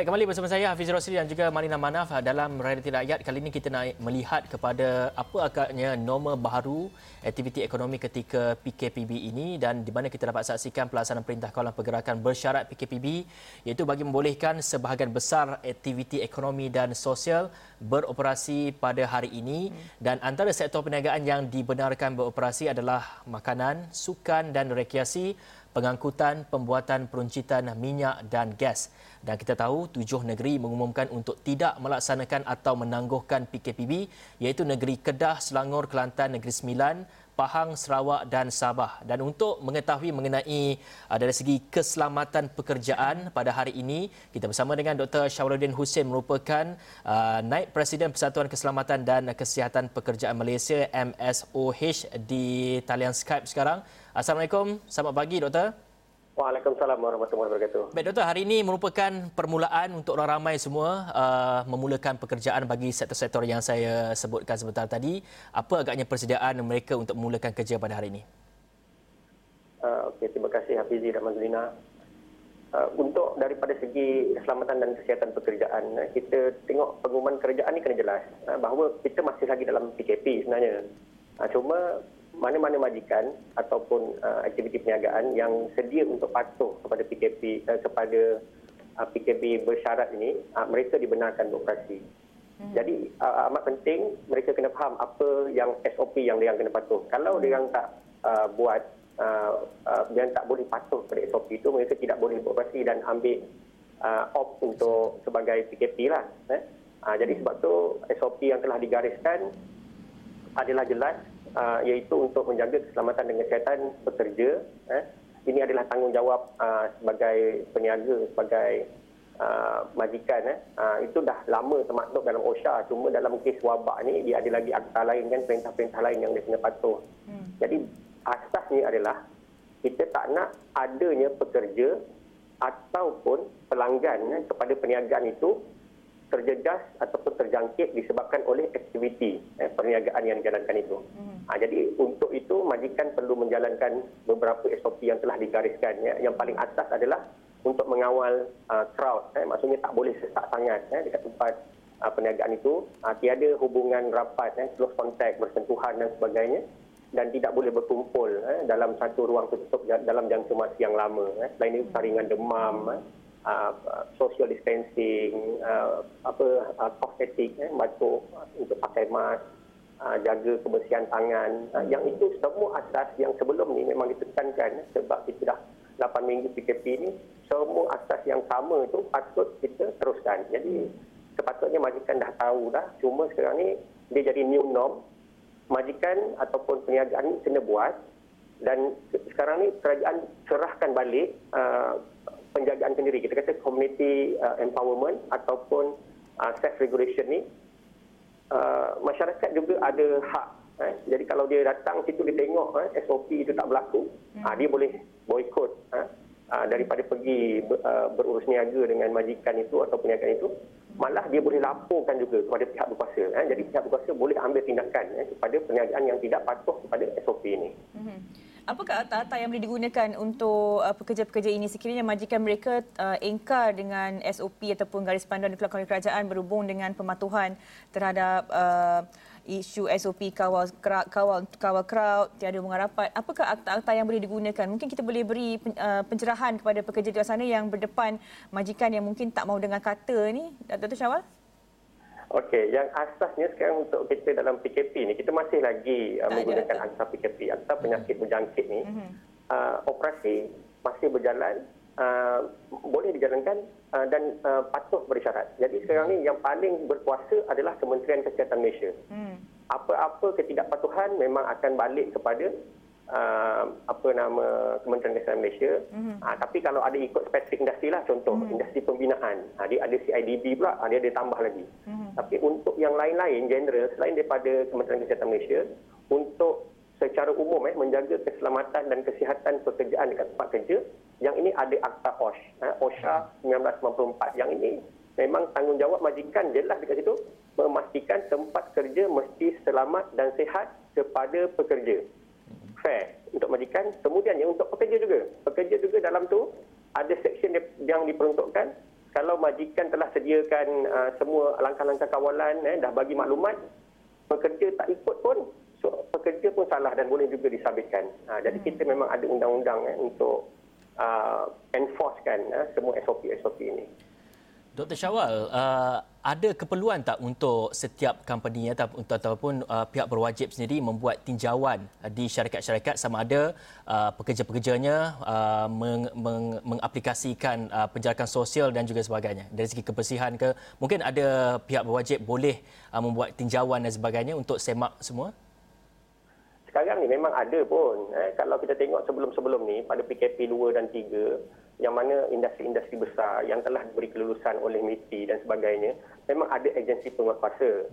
Baik, kembali bersama saya Hafiz Rosli dan juga Marina Manaf dalam Realiti Rakyat. Kali ini kita nak melihat kepada apa agaknya norma baru aktiviti ekonomi ketika PKPB ini dan di mana kita dapat saksikan pelaksanaan Perintah Kawalan Pergerakan bersyarat PKPB iaitu bagi membolehkan sebahagian besar aktiviti ekonomi dan sosial beroperasi pada hari ini dan antara sektor perniagaan yang dibenarkan beroperasi adalah makanan, sukan dan rekreasi pengangkutan pembuatan peruncitan minyak dan gas. Dan kita tahu tujuh negeri mengumumkan untuk tidak melaksanakan atau menangguhkan PKPB iaitu negeri Kedah, Selangor, Kelantan, Negeri Sembilan, Pahang, Sarawak dan Sabah. Dan untuk mengetahui mengenai uh, dari segi keselamatan pekerjaan pada hari ini, kita bersama dengan Dr. Syawaluddin Hussein merupakan uh, Naib Presiden Persatuan Keselamatan dan Kesihatan Pekerjaan Malaysia MSOH di talian Skype sekarang. Assalamualaikum. Selamat pagi, Doktor. Waalaikumsalam warahmatullahi wabarakatuh. Baik, Doktor. Hari ini merupakan permulaan untuk orang ramai semua uh, memulakan pekerjaan bagi sektor-sektor yang saya sebutkan sebentar tadi. Apa agaknya persediaan mereka untuk memulakan kerja pada hari ini? Uh, okay, terima kasih Hafizi dan Mazlina. Uh, untuk daripada segi keselamatan dan kesihatan pekerjaan, uh, kita tengok pengumuman kerajaan ini kena jelas uh, bahawa kita masih lagi dalam PKP sebenarnya. Uh, cuma mana-mana majikan ataupun uh, aktiviti perniagaan yang sedia untuk patuh kepada PKP uh, kepada uh, PKP bersyarat ini uh, mereka dibenarkan beroperasi. Hmm. Jadi uh, amat penting mereka kena faham apa yang SOP yang dia kena patuh. Kalau hmm. dia tak uh, buat uh, uh, dia tak boleh patuh pada SOP itu mereka tidak boleh beroperasi dan ambil uh, off untuk sebagai PKP lah. Eh? Uh, jadi sebab tu SOP yang telah digariskan adalah jelas uh, iaitu untuk menjaga keselamatan dan kesihatan pekerja. Eh. Ini adalah tanggungjawab uh, sebagai peniaga, sebagai uh, majikan. Eh. Uh, itu dah lama termaktub dalam OSHA. Cuma dalam kes wabak ni, dia ada lagi akta lain kan, perintah-perintah lain yang dia kena patuh. Hmm. Jadi asasnya adalah kita tak nak adanya pekerja ataupun pelanggan eh, kepada perniagaan itu terjejas ataupun terjangkit disebabkan oleh aktiviti eh, perniagaan yang dijalankan itu. Hmm. Ha, jadi untuk itu majikan perlu menjalankan beberapa SOP yang telah digariskan. Ya. Yang paling atas adalah untuk mengawal uh, crowd. Eh. Maksudnya tak boleh sesak sangat eh, dekat tempat uh, perniagaan itu. Uh, tiada hubungan rapat, eh, close contact, bersentuhan dan sebagainya. Dan tidak boleh berkumpul eh, dalam satu ruang tertutup dalam jangka masa yang lama. Eh. Selain itu saringan demam, eh, uh, social distancing, uh, apa uh, kosmetik, eh, batuk untuk pakai mask, uh, jaga kebersihan tangan. Uh, yang itu semua asas yang sebelum ni memang ditekankan sebab kita dah 8 minggu PKP ini, semua asas yang sama itu patut kita teruskan. Jadi sepatutnya majikan dah tahu dah, cuma sekarang ni dia jadi new norm. Majikan ataupun perniagaan ni kena buat dan sekarang ni kerajaan serahkan balik uh, penjagaan sendiri kita kata community uh, empowerment ataupun uh, self regulation ni uh, masyarakat juga ada hak eh? jadi kalau dia datang situ dia tengok eh, SOP itu tak berlaku hmm. uh, dia boleh boikot eh? uh, daripada pergi uh, berurus niaga dengan majikan itu atau perniagaan itu malah dia boleh laporkan juga kepada pihak berkuasa eh? jadi pihak berkuasa boleh ambil tindakan eh, kepada perniagaan yang tidak patuh kepada SOP ini hmm apakah akta-akta yang boleh digunakan untuk uh, pekerja-pekerja ini? Sekiranya majikan mereka uh, engkar dengan SOP ataupun garis panduan kelakon kerajaan berhubung dengan pematuhan terhadap uh, isu SOP kawal kawal kawal crowd tiada bunga rapat. Apakah akta-akta yang boleh digunakan? Mungkin kita boleh beri uh, pencerahan kepada pekerja di sana yang berdepan majikan yang mungkin tak mau dengar kata ni. Dr. Syawal Okey, yang asasnya sekarang untuk kita dalam PKP ni, kita masih lagi uh, menggunakan akta PKP, akta penyakit mm-hmm. berjangkit ni. Mm-hmm. Uh, operasi masih berjalan, uh, boleh dijalankan uh, dan uh, patuh bersyarat. Jadi sekarang ni yang paling berkuasa adalah Kementerian Kesihatan Malaysia. Mm. Apa-apa ketidakpatuhan memang akan balik kepada uh, apa nama Kementerian Kesihatan Malaysia. Mm-hmm. Uh, tapi kalau ada ikut spesifik industri lah, contoh mm-hmm. industri pembinaan, uh, dia ada CIDB pula, uh, dia ada tambah lagi. Mm-hmm. Tapi untuk yang lain-lain, general, selain daripada Kementerian Kesihatan Malaysia, untuk secara umum eh, menjaga keselamatan dan kesihatan pekerjaan dekat tempat kerja, yang ini ada Akta OSH, uh, OSHA 1994. Yang ini memang tanggungjawab majikan jelas dekat situ, memastikan tempat kerja mesti selamat dan sihat kepada pekerja fair untuk majikan. Kemudian yang untuk pekerja juga. Pekerja juga dalam tu ada section yang diperuntukkan kalau majikan telah sediakan uh, semua langkah-langkah kawalan eh, dah bagi maklumat pekerja tak ikut pun so, pekerja pun salah dan boleh juga disabitkan. Uh, jadi hmm. kita memang ada undang-undang eh, untuk uh, enforcekan uh, semua SOP-SOP ini. Dr. Syawal, uh, ada keperluan tak untuk setiap company atau ataupun uh, pihak berwajib sendiri membuat tinjauan di syarikat-syarikat sama ada uh, pekerja-pekerjanya uh, meng, meng, mengaplikasikan uh, penjarakan sosial dan juga sebagainya dari segi kebersihan ke mungkin ada pihak berwajib boleh uh, membuat tinjauan dan sebagainya untuk semak semua? Sekarang ni memang ada pun. Eh, kalau kita tengok sebelum-sebelum ni pada PKP 2 dan 3 yang mana industri-industri besar yang telah diberi kelulusan oleh MITI dan sebagainya, memang ada agensi penguatkuasa.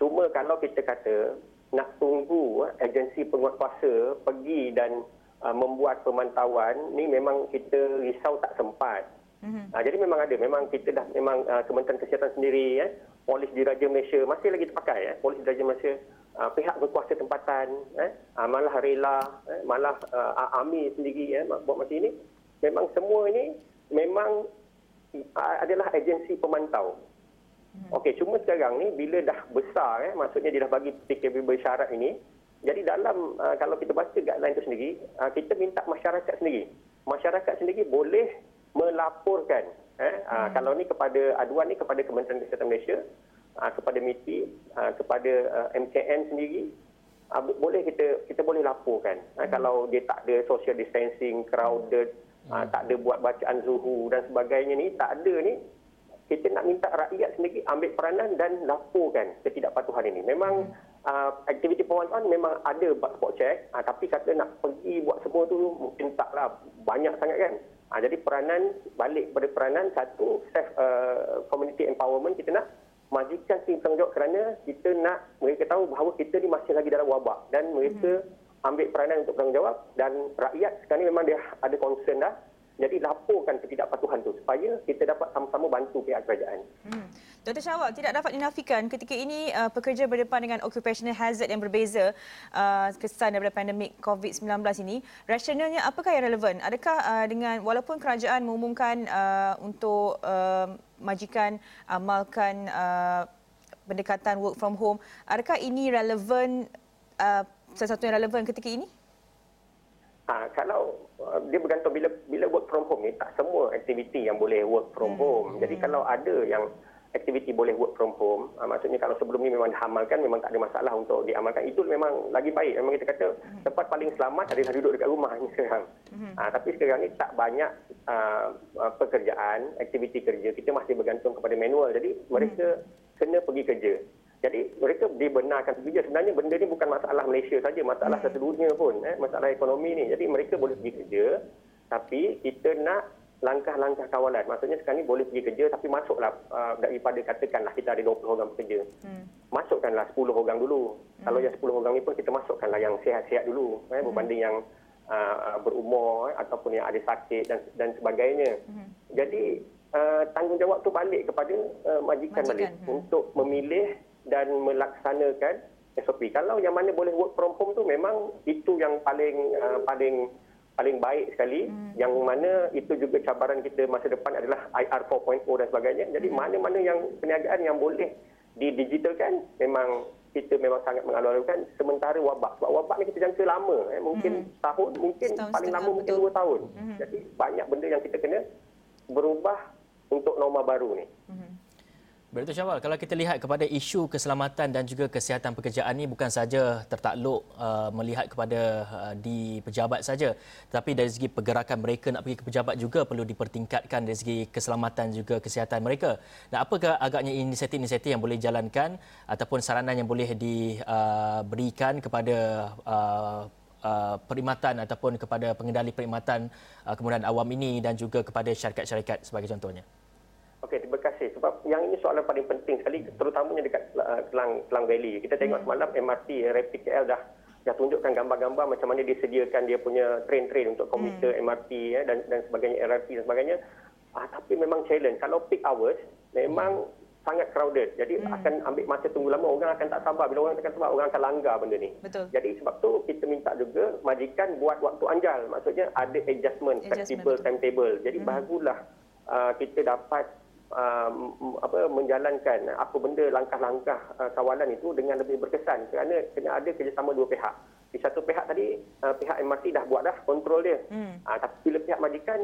Cuma kalau kita kata nak tunggu eh, agensi penguatkuasa pergi dan uh, membuat pemantauan, ni memang kita risau tak sempat. Mm-hmm. Uh, jadi memang ada, memang kita dah memang uh, Kementerian Kesihatan sendiri, eh, Polis Diraja Malaysia masih lagi terpakai, eh, Polis Diraja Malaysia, uh, pihak berkuasa tempatan, eh, uh, malah rela, eh, malah uh, AMI sendiri eh, buat macam ini memang semua ini memang adalah agensi pemantau. Hmm. Okey, cuma sekarang ni bila dah besar eh maksudnya dia dah bagi PKP bersyarat ini, jadi dalam uh, kalau kita baca guideline itu sendiri, uh, kita minta masyarakat sendiri. Masyarakat sendiri boleh melaporkan eh uh, kalau ni kepada aduan ni kepada Kementerian Kesihatan Malaysia, uh, kepada MITI, uh, kepada uh, MKN sendiri uh, boleh kita kita boleh laporkan hmm. uh, kalau dia tak ada social distancing, crowded ha, tak ada buat bacaan zuhu dan sebagainya ni tak ada ni. Kita nak minta rakyat sendiri ambil peranan dan laporkan ketidakpatuhan ini. Memang uh, aktiviti pemantauan memang ada spot check. Uh, tapi kata nak pergi buat semua tu mungkin taklah banyak sangat kan. Uh, jadi peranan balik pada peranan satu self uh, community empowerment kita nak majikan tim tanggungjawab kerana kita nak mereka tahu bahawa kita ni masih lagi dalam wabak dan mereka hmm ambil peranan untuk bertanggungjawab dan rakyat sekarang ini memang dia ada concern dah. Jadi laporkan ketidakpatuhan itu supaya kita dapat sama-sama bantu pihak kerajaan. Hmm. Dr. Syawal, tidak dapat dinafikan ketika ini uh, pekerja berdepan dengan occupational hazard yang berbeza uh, kesan daripada pandemik COVID-19 ini. Rasionalnya apakah yang relevan? Adakah uh, dengan walaupun kerajaan mengumumkan uh, untuk uh, majikan amalkan uh, pendekatan work from home, adakah ini relevan uh, salah satu yang relevan ketika ini? Ha, kalau uh, dia bergantung bila bila work from home ni tak semua aktiviti yang boleh work from hmm. home. Jadi hmm. kalau ada yang aktiviti boleh work from home, ha, maksudnya kalau sebelum ni memang diamalkan memang tak ada masalah untuk diamalkan. Itu memang lagi baik. Memang kita kata hmm. tempat paling selamat adalah duduk dekat rumah ni sekarang. Hmm. Ha, tapi sekarang ni tak banyak uh, pekerjaan, aktiviti kerja. Kita masih bergantung kepada manual. Jadi mereka hmm. kena pergi kerja. Jadi mereka dibenarkan bekerja. Sebenarnya benda ni bukan masalah Malaysia saja, masalah hmm. satu dunia pun, eh, masalah ekonomi ni. Jadi mereka boleh pergi kerja, tapi kita nak langkah-langkah kawalan. Maksudnya sekarang ni boleh pergi kerja, tapi masuklah uh, daripada katakanlah kita ada 20 orang pekerja. Hmm. Masukkanlah 10 orang dulu. Hmm. Kalau yang 10 orang ni pun kita masukkanlah yang sihat-sihat dulu, eh, hmm. berbanding yang uh, berumur eh, ataupun yang ada sakit dan dan sebagainya. Hmm. Jadi uh, tanggungjawab tu balik kepada uh, majikan, majikan balik hmm. untuk memilih dan melaksanakan SOP. Kalau yang mana boleh work from home tu memang itu yang paling uh, paling paling baik sekali hmm. yang mana itu juga cabaran kita masa depan adalah IR 4.0 dan sebagainya. Jadi hmm. mana-mana yang perniagaan yang boleh didigitalkan memang kita memang sangat mengalu-alukan sementara wabak. Sebab wabak ni kita jangka lama. Eh. Mungkin hmm. tahun, mungkin Setahun paling lama betul. mungkin dua tahun. Hmm. Jadi banyak benda yang kita kena berubah untuk norma baru ni. Hmm. Berita Syawal, kalau kita lihat kepada isu keselamatan dan juga kesihatan pekerjaan ini bukan saja tertakluk uh, melihat kepada uh, di pejabat saja, tapi dari segi pergerakan mereka nak pergi ke pejabat juga perlu dipertingkatkan dari segi keselamatan juga kesihatan mereka. Dan apakah agaknya inisiatif-inisiatif yang boleh dijalankan ataupun saranan yang boleh diberikan uh, kepada uh, Uh, perkhidmatan ataupun kepada pengendali perkhidmatan uh, kemudahan awam ini dan juga kepada syarikat-syarikat sebagai contohnya. Okey, terima kasih. Sebab yang ini soalan paling penting sekali, terutamanya dekat uh, Kelang, Kelang Valley. Kita tengok hmm. semalam MRT, Rapid KL dah dah tunjukkan gambar-gambar macam mana dia sediakan dia punya train-train untuk komuter hmm. MRT ya, dan, dan sebagainya, LRT dan sebagainya. Ah, tapi memang challenge. Kalau peak hours, memang hmm. sangat crowded. Jadi hmm. akan ambil masa tunggu lama. Orang akan tak sabar. Bila orang akan sabar, orang akan langgar benda ni. Betul. Jadi sebab tu kita minta juga majikan buat waktu anjal. Maksudnya ada adjustment, adjustment flexible betul. timetable. Jadi hmm. bagulah uh, kita dapat uh, apa menjalankan apa benda langkah-langkah uh, kawalan itu dengan lebih berkesan kerana kena ada kerjasama dua pihak. Di satu pihak tadi uh, pihak MRT dah buat dah kontrol dia. Hmm. Uh, tapi bila pihak majikan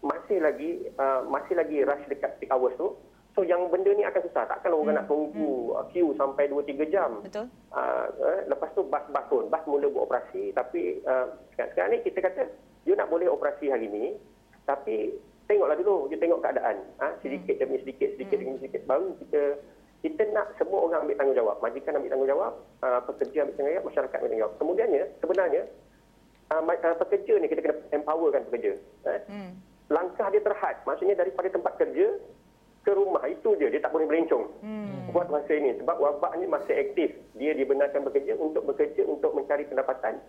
masih lagi uh, masih lagi rush dekat peak hours tu. So yang benda ni akan susah. Takkan orang hmm. nak tunggu hmm. queue sampai 2 3 jam. Betul. Uh, uh, lepas tu bas-bas pun, bas mula buat operasi tapi uh, sekarang, sekarang ni kita kata you nak boleh operasi hari ni tapi tengoklah dulu, you tengok keadaan. Ha? sedikit demi sedikit, sedikit demi sedikit. Baru kita kita nak semua orang ambil tanggungjawab. Majikan ambil tanggungjawab, uh, pekerja ambil tanggungjawab, masyarakat ambil tanggungjawab. Kemudiannya, sebenarnya, uh, uh, pekerja ni kita kena empowerkan pekerja. Eh? Hmm. Langkah dia terhad. Maksudnya daripada tempat kerja ke rumah. Itu je. Dia tak boleh melencong. Hmm. Buat masa ini. Sebab wabak ni masih aktif. Dia dibenarkan bekerja untuk bekerja untuk mencari pendapatan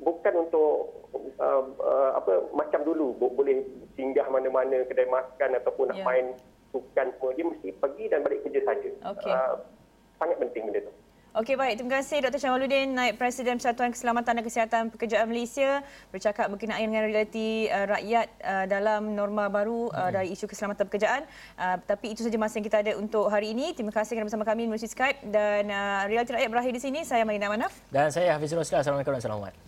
bukan untuk uh, uh, apa macam dulu boleh singgah mana-mana kedai makan ataupun nak yeah. main sukan semua dia mesti pergi dan balik kerja saja. Okay. Uh, sangat penting benda tu. Okey baik, terima kasih Dr. Syamaluddin, Naib Presiden Persatuan Keselamatan dan Kesihatan Pekerjaan Malaysia bercakap berkenaan dengan realiti uh, rakyat uh, dalam norma baru uh, hmm. dari isu keselamatan pekerjaan. Uh, tapi itu saja masa yang kita ada untuk hari ini. Terima kasih kerana bersama kami melalui Skype dan uh, realiti rakyat berakhir di sini. Saya Marina Manaf dan saya Hafizul Roslah. Assalamualaikum dan selamat.